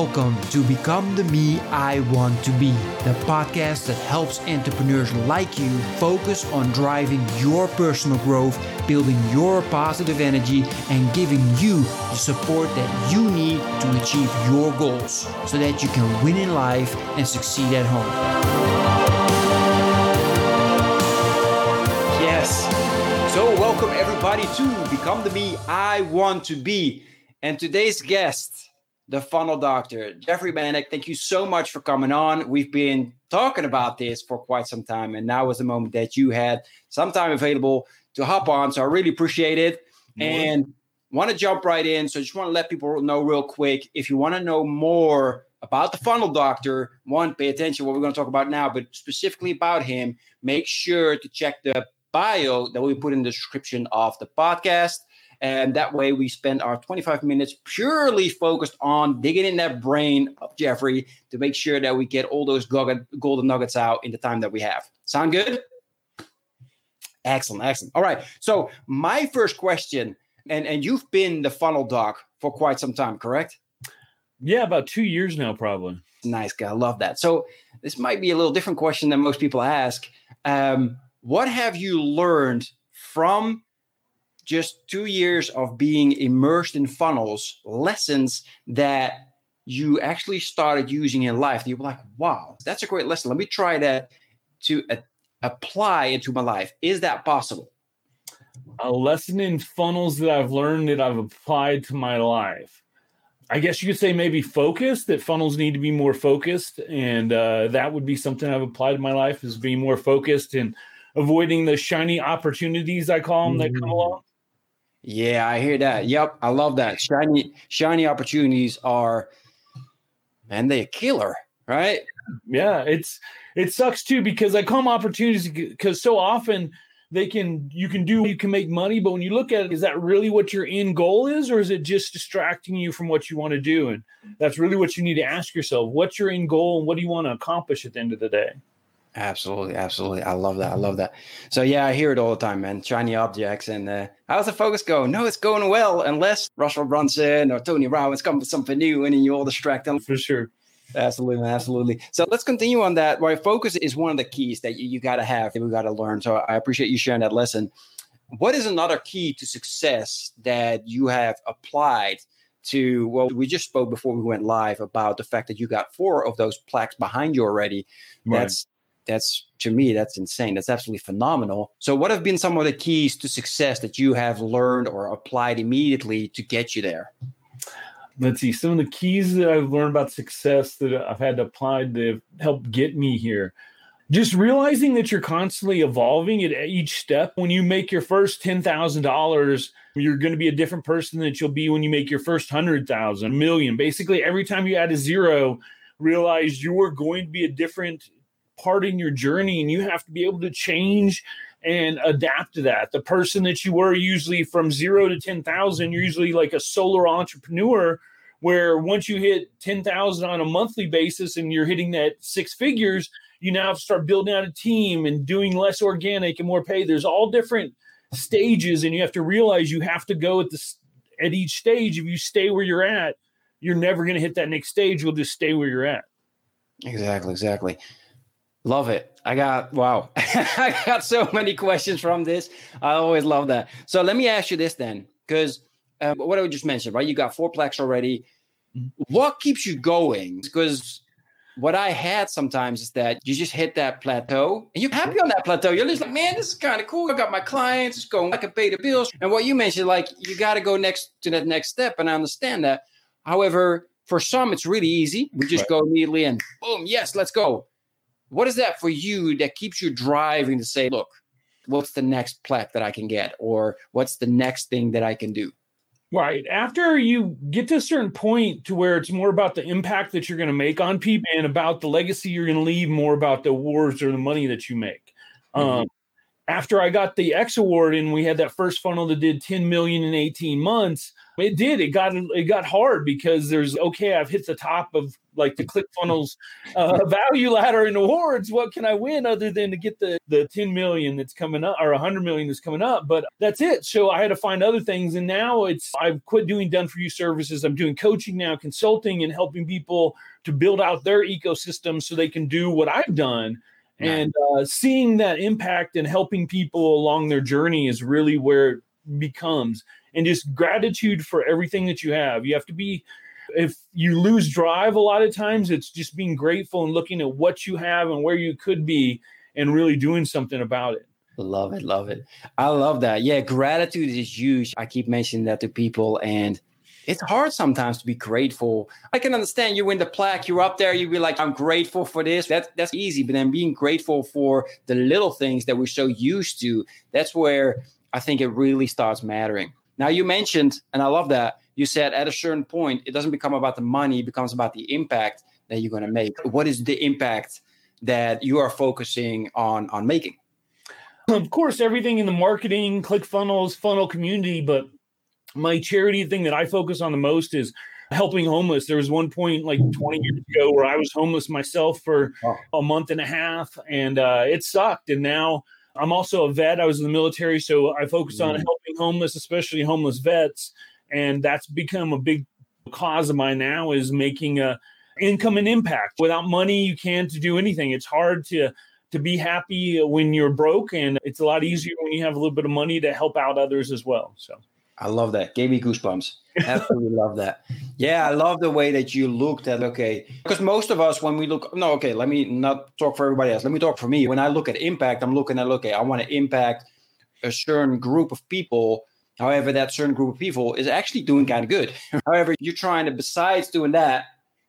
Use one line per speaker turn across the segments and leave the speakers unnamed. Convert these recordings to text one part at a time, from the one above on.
Welcome to Become the Me I Want to Be, the podcast that helps entrepreneurs like you focus on driving your personal growth, building your positive energy, and giving you the support that you need to achieve your goals so that you can win in life and succeed at home. Yes. So, welcome everybody to Become the Me I Want to Be. And today's guest, the funnel doctor, Jeffrey Bannock. Thank you so much for coming on. We've been talking about this for quite some time, and now was the moment that you had some time available to hop on. So I really appreciate it. And want to jump right in. So I just want to let people know real quick if you want to know more about the funnel doctor, one, pay attention what we're going to talk about now, but specifically about him, make sure to check the bio that we put in the description of the podcast. And that way we spend our 25 minutes purely focused on digging in that brain of Jeffrey to make sure that we get all those golden nuggets out in the time that we have. Sound good? Excellent, excellent. All right. So my first question, and, and you've been the funnel doc for quite some time, correct?
Yeah, about two years now, probably.
Nice guy. I love that. So this might be a little different question than most people ask. Um, what have you learned from just two years of being immersed in funnels, lessons that you actually started using in life. You were like, wow, that's a great lesson. Let me try that to uh, apply into my life. Is that possible?
A lesson in funnels that I've learned that I've applied to my life. I guess you could say maybe focus that funnels need to be more focused. And uh, that would be something I've applied to my life is being more focused and avoiding the shiny opportunities, I call them, mm-hmm. that come mm. along.
Yeah, I hear that. Yep, I love that. Shiny, shiny opportunities are, man, they a killer, right?
Yeah, it's it sucks too because I call them opportunities because so often they can you can do you can make money, but when you look at it, is that really what your end goal is, or is it just distracting you from what you want to do? And that's really what you need to ask yourself: what's your end goal, and what do you want to accomplish at the end of the day?
Absolutely, absolutely. I love that. I love that. So yeah, I hear it all the time, man. Shiny objects and uh, how's the focus going? No, it's going well, unless Russell Brunson or Tony Robbins come with something new, and then you all distract them.
For sure.
Absolutely, absolutely. So let's continue on that. Why focus is one of the keys that you, you got to have. That we got to learn. So I appreciate you sharing that lesson. What is another key to success that you have applied? to well we just spoke before we went live about the fact that you got four of those plaques behind you already right. that's that's to me that's insane. That's absolutely phenomenal. So what have been some of the keys to success that you have learned or applied immediately to get you there?
Let's see. Some of the keys that i've learned about success that i've had to apply have helped get me here. Just realizing that you're constantly evolving at each step. When you make your first $10000 you're going to be a different person that you'll be when you make your first 100000 million. Basically every time you add a zero realize you are going to be a different part in your journey and you have to be able to change and adapt to that. The person that you were usually from zero to 10,000, you're usually like a solo entrepreneur where once you hit 10,000 on a monthly basis and you're hitting that six figures, you now have to start building out a team and doing less organic and more pay. There's all different stages and you have to realize you have to go at this at each stage. If you stay where you're at, you're never going to hit that next stage. You'll just stay where you're at.
Exactly, exactly. Love it. I got wow. I got so many questions from this. I always love that. So let me ask you this then, because um, what I just mentioned, right? You got four plex already. Mm-hmm. What keeps you going? Because what I had sometimes is that you just hit that plateau and you're happy on that plateau. You're just like, man, this is kind of cool. I got my clients, it's going, I can pay the bills. And what you mentioned, like you got to go next to that next step. And I understand that. However, for some, it's really easy. We just right. go immediately and boom, yes, let's go. What is that for you that keeps you driving to say, look, what's the next plaque that I can get? Or what's the next thing that I can do?
Right. After you get to a certain point to where it's more about the impact that you're going to make on people and about the legacy you're going to leave, more about the wars or the money that you make. Mm-hmm. Um, after I got the X award and we had that first funnel that did 10 million in 18 months, it did. It got it got hard because there's okay. I've hit the top of like the ClickFunnels uh, value ladder and awards. What can I win other than to get the the 10 million that's coming up or 100 million that's coming up? But that's it. So I had to find other things, and now it's I've quit doing done for you services. I'm doing coaching now, consulting, and helping people to build out their ecosystem so they can do what I've done. And uh, seeing that impact and helping people along their journey is really where it becomes and just gratitude for everything that you have. You have to be, if you lose drive a lot of times, it's just being grateful and looking at what you have and where you could be and really doing something about it.
Love it. Love it. I love that. Yeah, gratitude is huge. I keep mentioning that to people and it's hard sometimes to be grateful. I can understand you win the plaque, you're up there, you be like, I'm grateful for this. That's that's easy. But then being grateful for the little things that we're so used to, that's where I think it really starts mattering. Now, you mentioned, and I love that, you said at a certain point, it doesn't become about the money, it becomes about the impact that you're to make. What is the impact that you are focusing on on making?
Of course, everything in the marketing, ClickFunnels, funnel community, but my charity thing that I focus on the most is helping homeless. There was one point like 20 years ago where I was homeless myself for a month and a half, and uh, it sucked. And now I'm also a vet. I was in the military, so I focus on mm. helping homeless, especially homeless vets, and that's become a big cause of mine now is making a income and impact. Without money, you can't do anything. It's hard to to be happy when you're broke, and it's a lot easier when you have a little bit of money to help out others as well. So.
I love that. Gave me goosebumps. Absolutely love that. Yeah, I love the way that you looked at okay, because most of us when we look no, okay, let me not talk for everybody else. Let me talk for me. When I look at impact, I'm looking at okay, I want to impact a certain group of people. However, that certain group of people is actually doing kind of good. However, you're trying to besides doing that,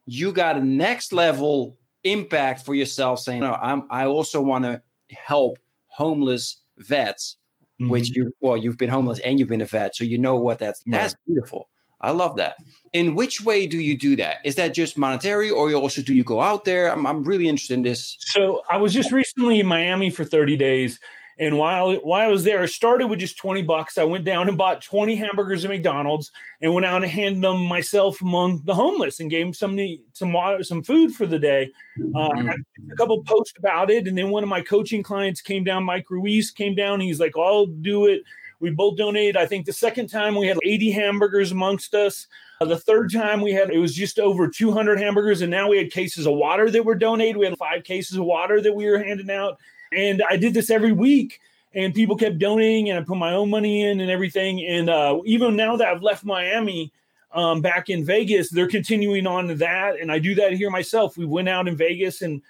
you got a next level impact for yourself saying, no, I'm I also want to help homeless vets mm-hmm. which you well you've been homeless and you've been a vet, so you know what that's that's beautiful. I love that. In which way do you do that? Is that just monetary, or you also do you go out there? I'm I'm really interested in this.
So I was just recently in Miami for 30 days, and while while I was there, I started with just 20 bucks. I went down and bought 20 hamburgers at McDonald's and went out and handed them myself among the homeless and gave them some some water, some food for the day. Uh, mm-hmm. a couple posts about it, and then one of my coaching clients came down. Mike Ruiz came down. He's like, "I'll do it." We both donated. I think the second time we had 80 hamburgers amongst us. Uh, the third time we had it was just over 200 hamburgers, and now we had cases of water that were donated. We had five cases of water that we were handing out and I did this every week, and people kept donating, and I put my own money in and everything. And uh, even now that I've left Miami, um, back in Vegas, they're continuing on that, and I do that here myself. We went out in Vegas, and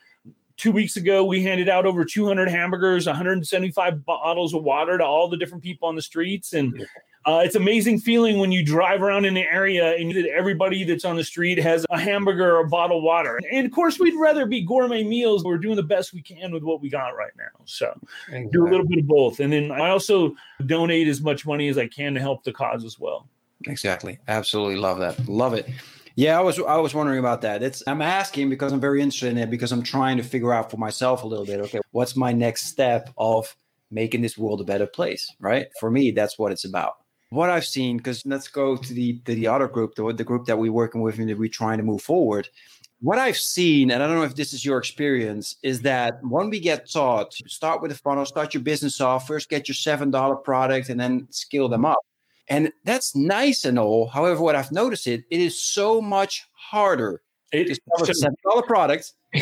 two weeks ago we handed out over 200 hamburgers, 175 bottles of water to all the different people on the streets, and uh, it's amazing feeling when you drive around in the area and everybody that's on the street has a hamburger or a bottle of water. And of course, we'd rather be gourmet meals. We're doing the best we can with what we got right now. So exactly. do a little bit of both. And then I also donate as much money as I can to help the cause as well.
Exactly. Absolutely love that. Love it. Yeah, I was I was wondering about that. It's I'm asking because I'm very interested in it because I'm trying to figure out for myself a little bit. Okay, what's my next step of making this world a better place? Right? For me, that's what it's about what I've seen, because let's go to the to the other group, the, the group that we're working with and that we're trying to move forward. What I've seen, and I don't know if this is your experience, is that when we get taught, start with a funnel, start your business off, first get your seven dollar product, and then scale them up. And that's nice and all. However, what I've noticed it, it is so much harder it is a seven dollar product.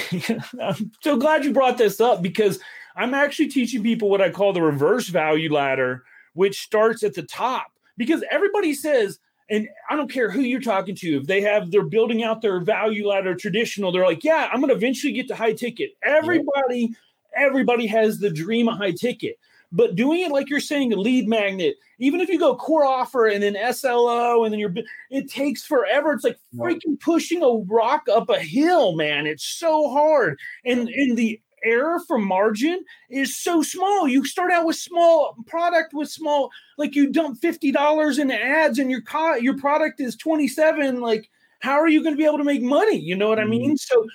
I'm so glad you brought this up because I'm actually teaching people what I call the reverse value ladder, which starts at the top because everybody says, and I don't care who you're talking to, if they have they're building out their value ladder traditional, they're like, yeah, I'm going to eventually get to high ticket. Everybody, everybody has the dream of high ticket. But doing it like you're saying, a lead magnet, even if you go core offer and then SLO and then you're, it takes forever. It's like freaking pushing a rock up a hill, man. It's so hard. And in the error from margin is so small. You start out with small product with small, like you dump fifty dollars in ads, and your co- your product is twenty seven. Like, how are you going to be able to make money? You know what mm-hmm. I mean? So,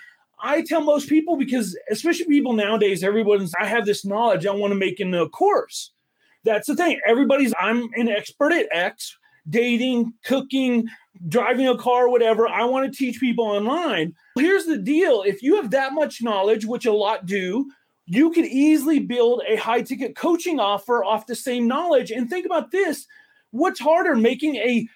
I tell most people because, especially people nowadays, everyone's, I have this knowledge I want to make in a course. That's the thing. Everybody's, I'm an expert at X, dating, cooking, driving a car, whatever. I want to teach people online. Here's the deal if you have that much knowledge, which a lot do, you can easily build a high ticket coaching offer off the same knowledge. And think about this what's harder, making a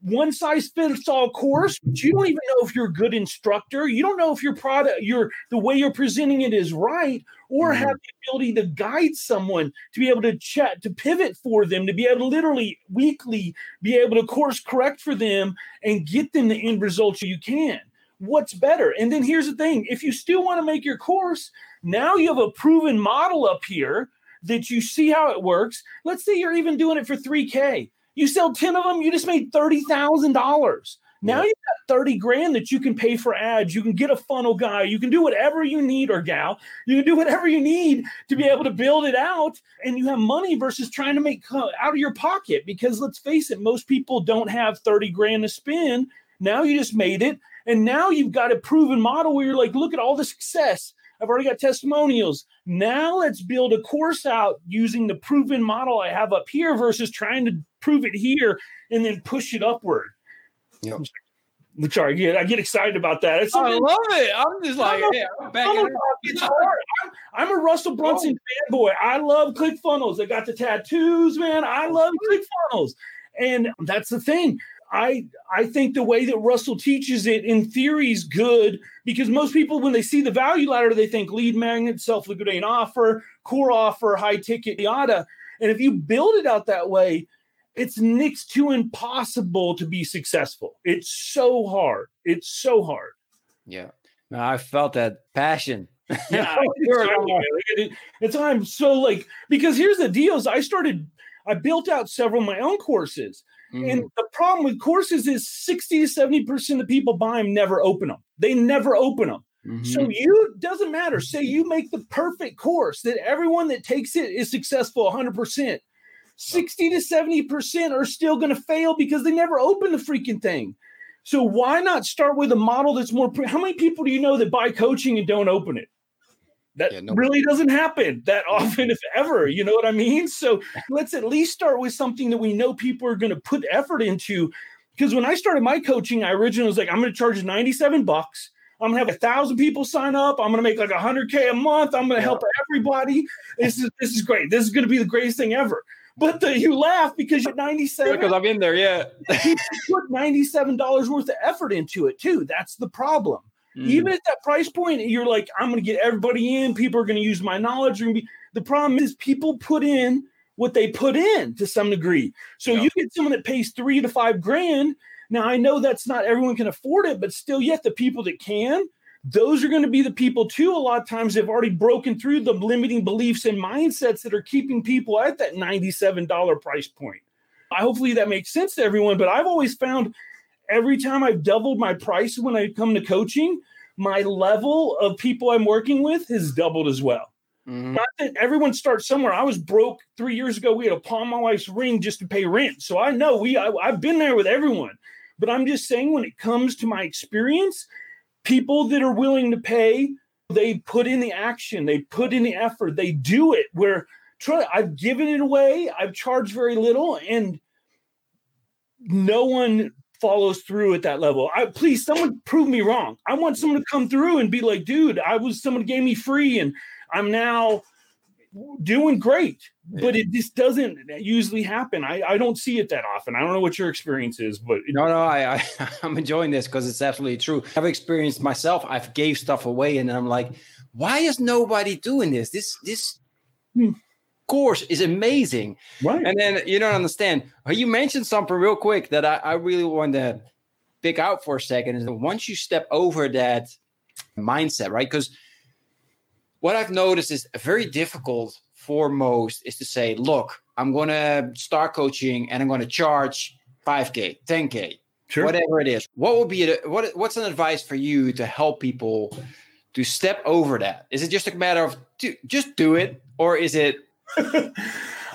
one size fits all course? You don't even know if you're a good instructor. You don't know if your product, your the way you're presenting it is right, or mm-hmm. have the ability to guide someone to be able to chat, to pivot for them, to be able to literally weekly be able to course correct for them and get them the end results you can. What's better? And then here's the thing if you still want to make your course, now you have a proven model up here that you see how it works. Let's say you're even doing it for 3K. You sell 10 of them, you just made $30,000. Now you've got 30 grand that you can pay for ads. You can get a funnel guy. You can do whatever you need or gal. You can do whatever you need to be able to build it out. And you have money versus trying to make uh, out of your pocket. Because let's face it, most people don't have 30 grand to spend. Now you just made it. And now you've got a proven model where you're like, look at all the success. I've already got testimonials. Now let's build a course out using the proven model I have up here versus trying to prove it here and then push it upward. Yep. I'm sorry, I get, I get excited about that.
It's I love it. I'm just like, I'm, I'm,
I'm, I'm a Russell Brunson oh. fanboy. I love ClickFunnels. I got the tattoos, man. I oh, love ClickFunnels. And that's the thing. I I think the way that Russell teaches it in theory is good because most people when they see the value ladder they think lead magnet, self liquidating offer, core offer, high ticket, yada. And if you build it out that way, it's next to impossible to be successful. It's so hard. It's so hard.
Yeah. I felt that passion.
yeah, it's, it's I'm so like because here's the deals. I started, I built out several of my own courses. Mm-hmm. And the problem with courses is 60 to 70% of people buy them never open them. They never open them. Mm-hmm. So you doesn't matter. Say you make the perfect course that everyone that takes it is successful 100%. 60 to 70% are still going to fail because they never open the freaking thing. So why not start with a model that's more how many people do you know that buy coaching and don't open it? That yeah, really doesn't happen that mm-hmm. often, if ever. You know what I mean? So let's at least start with something that we know people are going to put effort into. Because when I started my coaching, I originally was like, I'm going to charge 97 bucks. I'm gonna have a thousand people sign up. I'm gonna make like a hundred K a month. I'm gonna yeah. help everybody. This is this is great. This is gonna be the greatest thing ever. But the, you laugh because you're 97.
Because I'm in there, yeah.
put $97 worth of effort into it too. That's the problem. Mm. Even at that price point, you're like, I'm going to get everybody in. People are going to use my knowledge. Be, the problem is people put in what they put in to some degree. So yeah. you get someone that pays three to five grand. Now I know that's not everyone can afford it, but still, yet the people that can, those are going to be the people too. A lot of times they've already broken through the limiting beliefs and mindsets that are keeping people at that $97 price point. I hopefully that makes sense to everyone, but I've always found every time I've doubled my price when I come to coaching, my level of people I'm working with has doubled as well. Mm-hmm. Not that everyone starts somewhere. I was broke three years ago. We had to pawn my wife's ring just to pay rent. So I know we I, I've been there with everyone. But I'm just saying when it comes to my experience, people that are willing to pay, they put in the action, they put in the effort, they do it. Where try, I've given it away, I've charged very little, and no one follows through at that level. I please someone prove me wrong. I want someone to come through and be like, dude, I was someone gave me free and I'm now doing great. But it just doesn't usually happen. I, I don't see it that often. I don't know what your experience is, but
no, no, I, I I'm enjoying this because it's absolutely true. I've experienced myself. I've gave stuff away, and I'm like, why is nobody doing this? This this hmm course is amazing. Right. And then you don't understand. You mentioned something real quick that I, I really want to pick out for a second is that once you step over that mindset, right? Because what I've noticed is very difficult for most is to say, look, I'm going to start coaching and I'm going to charge 5K, 10K, sure. whatever it is. What would be, a, what, what's an advice for you to help people to step over that? Is it just a matter of do, just do it? Or is it
it,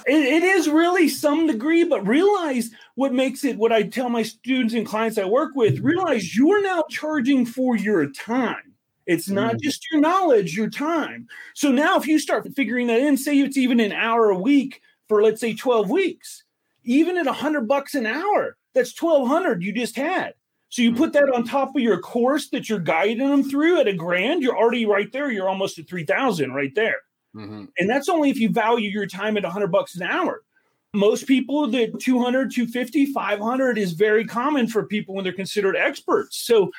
it is really some degree, but realize what makes it what I tell my students and clients I work with realize you are now charging for your time. It's not mm. just your knowledge, your time. So now, if you start figuring that in, say it's even an hour a week for let's say 12 weeks, even at 100 bucks an hour, that's 1200 you just had. So you put that on top of your course that you're guiding them through at a grand, you're already right there. You're almost at 3000 right there. Mm-hmm. And that's only if you value your time at 100 bucks an hour. Most people the 200, 250, 500 is very common for people when they're considered experts. So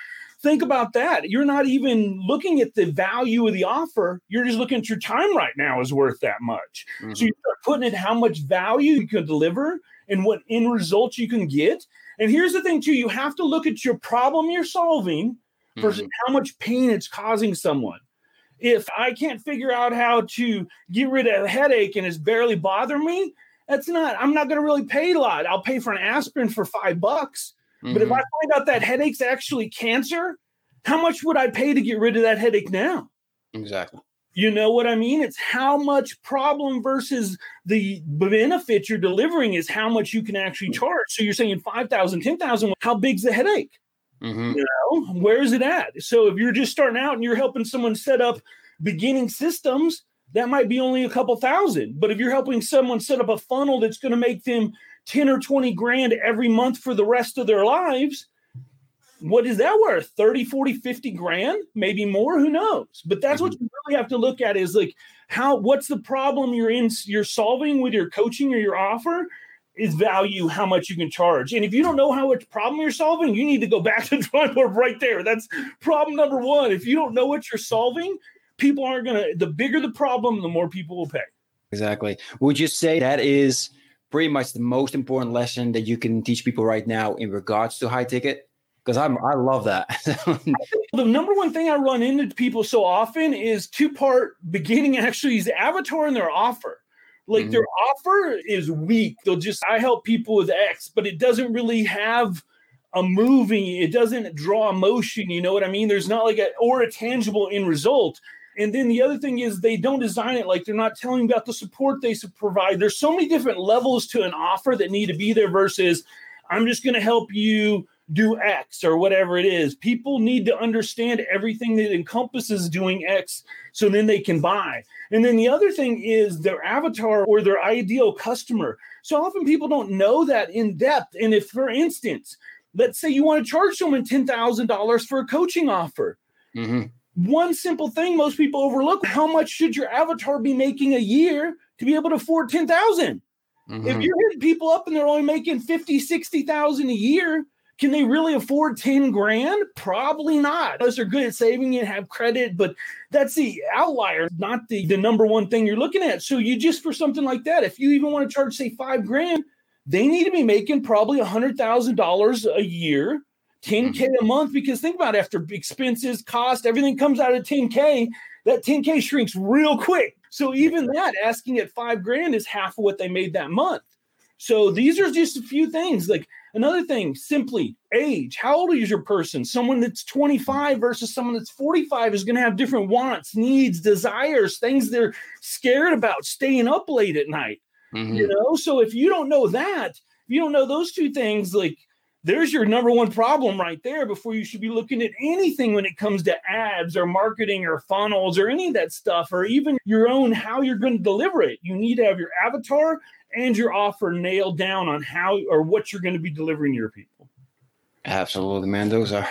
think about that. You're not even looking at the value of the offer. You're just looking at your time right now is worth that much. Mm-hmm. So you start putting in how much value you can deliver and what end results you can get. And here's the thing, too you have to look at your problem you're solving versus mm-hmm. how much pain it's causing someone. If I can't figure out how to get rid of a headache and it's barely bothering me, that's not, I'm not going to really pay a lot. I'll pay for an aspirin for five bucks. Mm-hmm. But if I mm-hmm. find out that headache's actually cancer, how much would I pay to get rid of that headache now?
Exactly.
You know what I mean? It's how much problem versus the benefit you're delivering is how much you can actually charge. So you're saying 5,000, 10,000, how big's the headache? Mm-hmm. You know, where is it at? So if you're just starting out and you're helping someone set up beginning systems, that might be only a couple thousand. But if you're helping someone set up a funnel that's going to make them 10 or 20 grand every month for the rest of their lives, what is that worth 30 40 50 grand maybe more who knows but that's what mm-hmm. you really have to look at is like how what's the problem you're in you're solving with your coaching or your offer is value how much you can charge. And if you don't know how much problem you're solving you need to go back to the drawing board right there. That's problem number one. If you don't know what you're solving people aren't gonna the bigger the problem the more people will pay.
Exactly. Would you say that is pretty much the most important lesson that you can teach people right now in regards to high ticket? Because I'm I love that.
the number one thing I run into people so often is two part beginning actually is avatar and their offer. Like mm-hmm. their offer is weak. They'll just I help people with X, but it doesn't really have a moving, it doesn't draw emotion, you know what I mean? There's not like a or a tangible end result. And then the other thing is they don't design it like they're not telling about the support they provide. There's so many different levels to an offer that need to be there versus I'm just going to help you do X or whatever it is. People need to understand everything that encompasses doing X so then they can buy. And then the other thing is their avatar or their ideal customer. So often people don't know that in depth. And if, for instance, let's say you want to charge someone $10,000 for a coaching offer. Mm-hmm. One simple thing most people overlook how much should your avatar be making a year to be able to afford 10,000? Mm-hmm. If you're hitting people up and they're only making 50, 60,000 a year, can they really afford 10 grand? Probably not, unless they're good at saving and have credit. But that's the outlier, not the, the number one thing you're looking at. So you just for something like that, if you even want to charge, say, five grand, they need to be making probably a hundred thousand dollars a year, 10K mm-hmm. month. Because think about it, after expenses, cost, everything comes out of 10K, that 10K shrinks real quick. So even that asking at five grand is half of what they made that month. So these are just a few things. Like Another thing, simply age. How old is your person? Someone that's 25 versus someone that's 45 is going to have different wants, needs, desires, things they're scared about, staying up late at night. Mm-hmm. You know, so if you don't know that, if you don't know those two things, like there's your number one problem right there before you should be looking at anything when it comes to ads or marketing or funnels or any of that stuff or even your own how you're going to deliver it. You need to have your avatar and your offer nailed down on how or what you're going to be delivering to your people.
Absolutely, man. Those are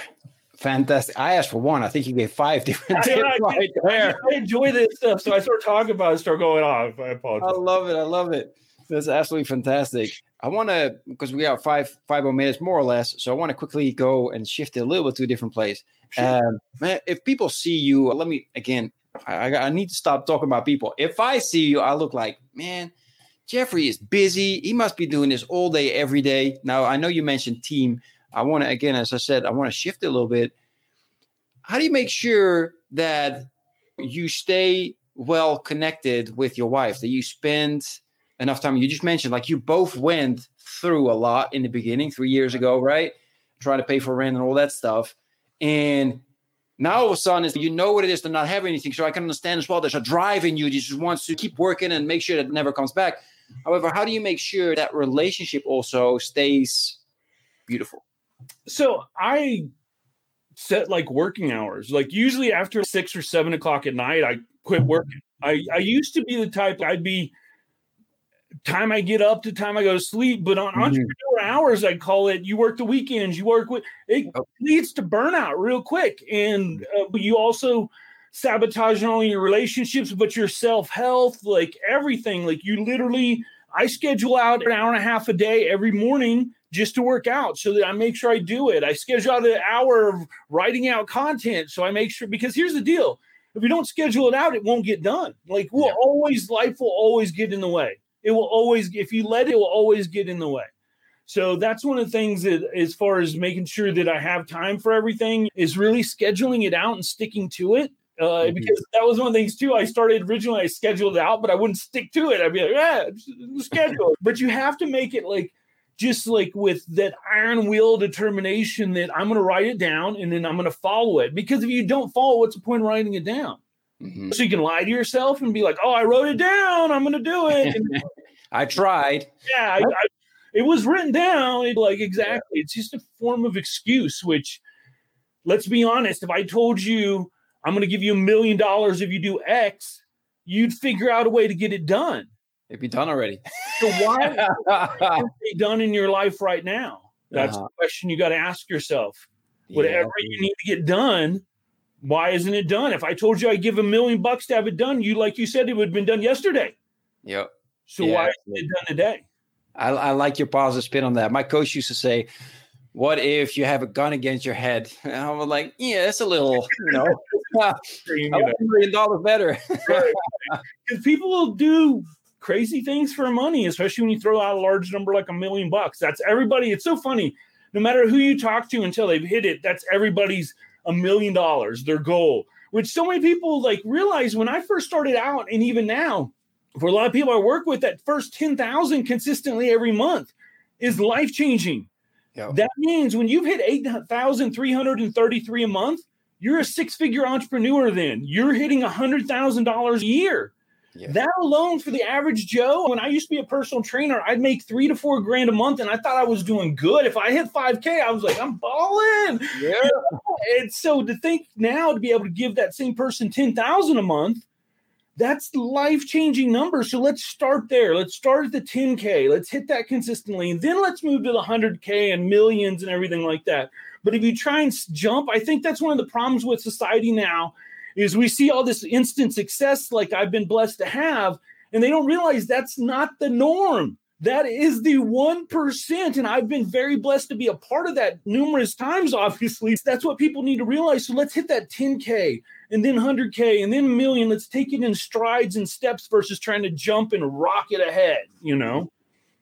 fantastic. I asked for one. I think you gave five different tips I,
right there. I enjoy this stuff, so I start talking about it, start going off. I apologize.
I love it. I love it. That's absolutely fantastic. I want to because we have five five more minutes more or less, so I want to quickly go and shift it a little bit to a different place. Sure. Um, man, if people see you, let me again. I, I need to stop talking about people. If I see you, I look like man Jeffrey is busy. He must be doing this all day, every day. Now, I know you mentioned team. I want to, again, as I said, I want to shift a little bit. How do you make sure that you stay well connected with your wife, that you spend enough time? You just mentioned like you both went through a lot in the beginning, three years ago, right? Trying to pay for rent and all that stuff. And now all of a sudden, is you know what it is to not have anything. So I can understand as well. There's a drive in you. You just wants to keep working and make sure that never comes back. However, how do you make sure that relationship also stays beautiful?
So I set like working hours. Like usually after six or seven o'clock at night, I quit working. I, I used to be the type I'd be time I get up to time I go to sleep. But on mm-hmm. entrepreneur hours, I call it. You work the weekends. You work with it oh. leads to burnout real quick, and uh, but you also sabotage not only your relationships but your self health, like everything. Like you literally, I schedule out an hour and a half a day every morning just to work out so that I make sure I do it. I schedule out an hour of writing out content so I make sure because here's the deal. If you don't schedule it out, it won't get done. Like we'll yeah. always life will always get in the way. It will always, if you let it, it will always get in the way. So that's one of the things that, as far as making sure that I have time for everything, is really scheduling it out and sticking to it. Uh, mm-hmm. Because that was one of the things too. I started originally, I scheduled it out, but I wouldn't stick to it. I'd be like, yeah, schedule. but you have to make it like just like with that iron will determination that I'm going to write it down and then I'm going to follow it. Because if you don't follow, what's the point of writing it down? Mm-hmm. So you can lie to yourself and be like, "Oh, I wrote it down. I'm going to do it."
I tried.
Yeah, I, I, it was written down. It, like exactly, it's just a form of excuse. Which, let's be honest, if I told you I'm going to give you a million dollars if you do X, you'd figure out a way to get it done.
It'd be done already.
so why be done in your life right now? That's uh-huh. the question you got to ask yourself. Whatever yeah. you need to get done, why isn't it done? If I told you I give a million bucks to have it done, you like you said it would have been done yesterday.
Yep.
So yeah. why isn't it done today?
I, I like your positive spin on that. My coach used to say, "What if you have a gun against your head?" And I was like, "Yeah, it's a little, you know, a million dollars better."
Because people will do crazy things for money, especially when you throw out a large number like a million bucks. That's everybody. It's so funny. No matter who you talk to until they've hit it, that's everybody's a million dollars, their goal. Which so many people like realize when I first started out, and even now, for a lot of people I work with, that first 10,000 consistently every month is life changing. Yep. That means when you've hit 8,333 a month, you're a six figure entrepreneur then. You're hitting $100,000 a year. Yeah. That alone for the average Joe, when I used to be a personal trainer, I'd make three to four grand a month, and I thought I was doing good. If I hit 5K, I was like, I'm balling. Yeah. And so to think now to be able to give that same person 10,000 a month, that's life changing number. So let's start there. Let's start at the 10K. Let's hit that consistently. And then let's move to the 100K and millions and everything like that. But if you try and jump, I think that's one of the problems with society now is we see all this instant success like I've been blessed to have, and they don't realize that's not the norm. That is the 1%. And I've been very blessed to be a part of that numerous times, obviously. That's what people need to realize. So let's hit that 10K and then 100K and then a million. Let's take it in strides and steps versus trying to jump and rocket ahead, you know?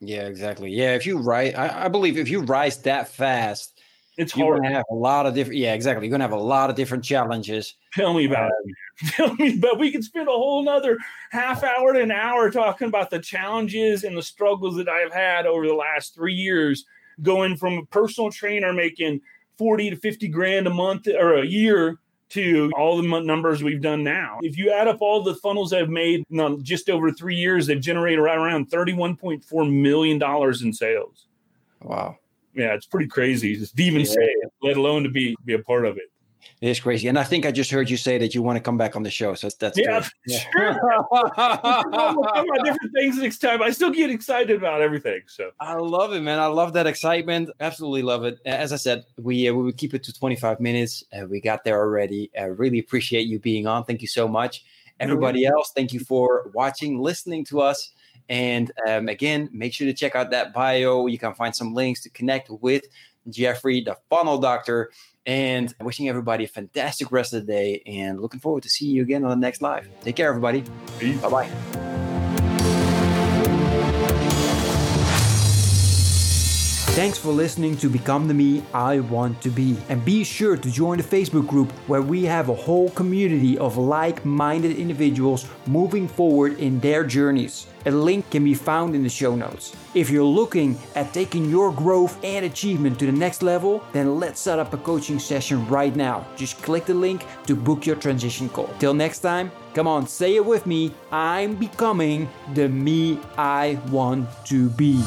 Yeah, exactly. Yeah, if you rise, I, I believe if you rise that fast,
it's
you're
hard.
gonna have a lot of different. Yeah, exactly. You're gonna have a lot of different challenges.
Tell me about uh, it. Tell me about. We could spend a whole another half hour to an hour talking about the challenges and the struggles that I've had over the last three years, going from a personal trainer making forty to fifty grand a month or a year to all the numbers we've done now. If you add up all the funnels I've made in um, just over three years, they've generated right around $31.4 million in sales.
Wow
yeah, it's pretty crazy just to even yeah. say it, let alone to be be a part of it.
It is crazy, and I think I just heard you say that you want to come back on the show. So that's
yeah, yeah. sure. about different things next time. I still get excited about everything. So
I love it, man. I love that excitement. Absolutely love it. As I said, we uh, we would keep it to 25 minutes. Uh, we got there already. I really appreciate you being on. Thank you so much. Everybody else, thank you for watching, listening to us. And um, again, make sure to check out that bio. You can find some links to connect with Jeffrey, the funnel doctor. And wishing everybody a fantastic rest of the day and looking forward to seeing you again on the next live. Take care, everybody. Bye bye. Thanks for listening to Become the Me I Want to Be. And be sure to join the Facebook group where we have a whole community of like minded individuals moving forward in their journeys. A link can be found in the show notes. If you're looking at taking your growth and achievement to the next level, then let's set up a coaching session right now. Just click the link to book your transition call. Till next time, come on, say it with me I'm becoming the me I want to be.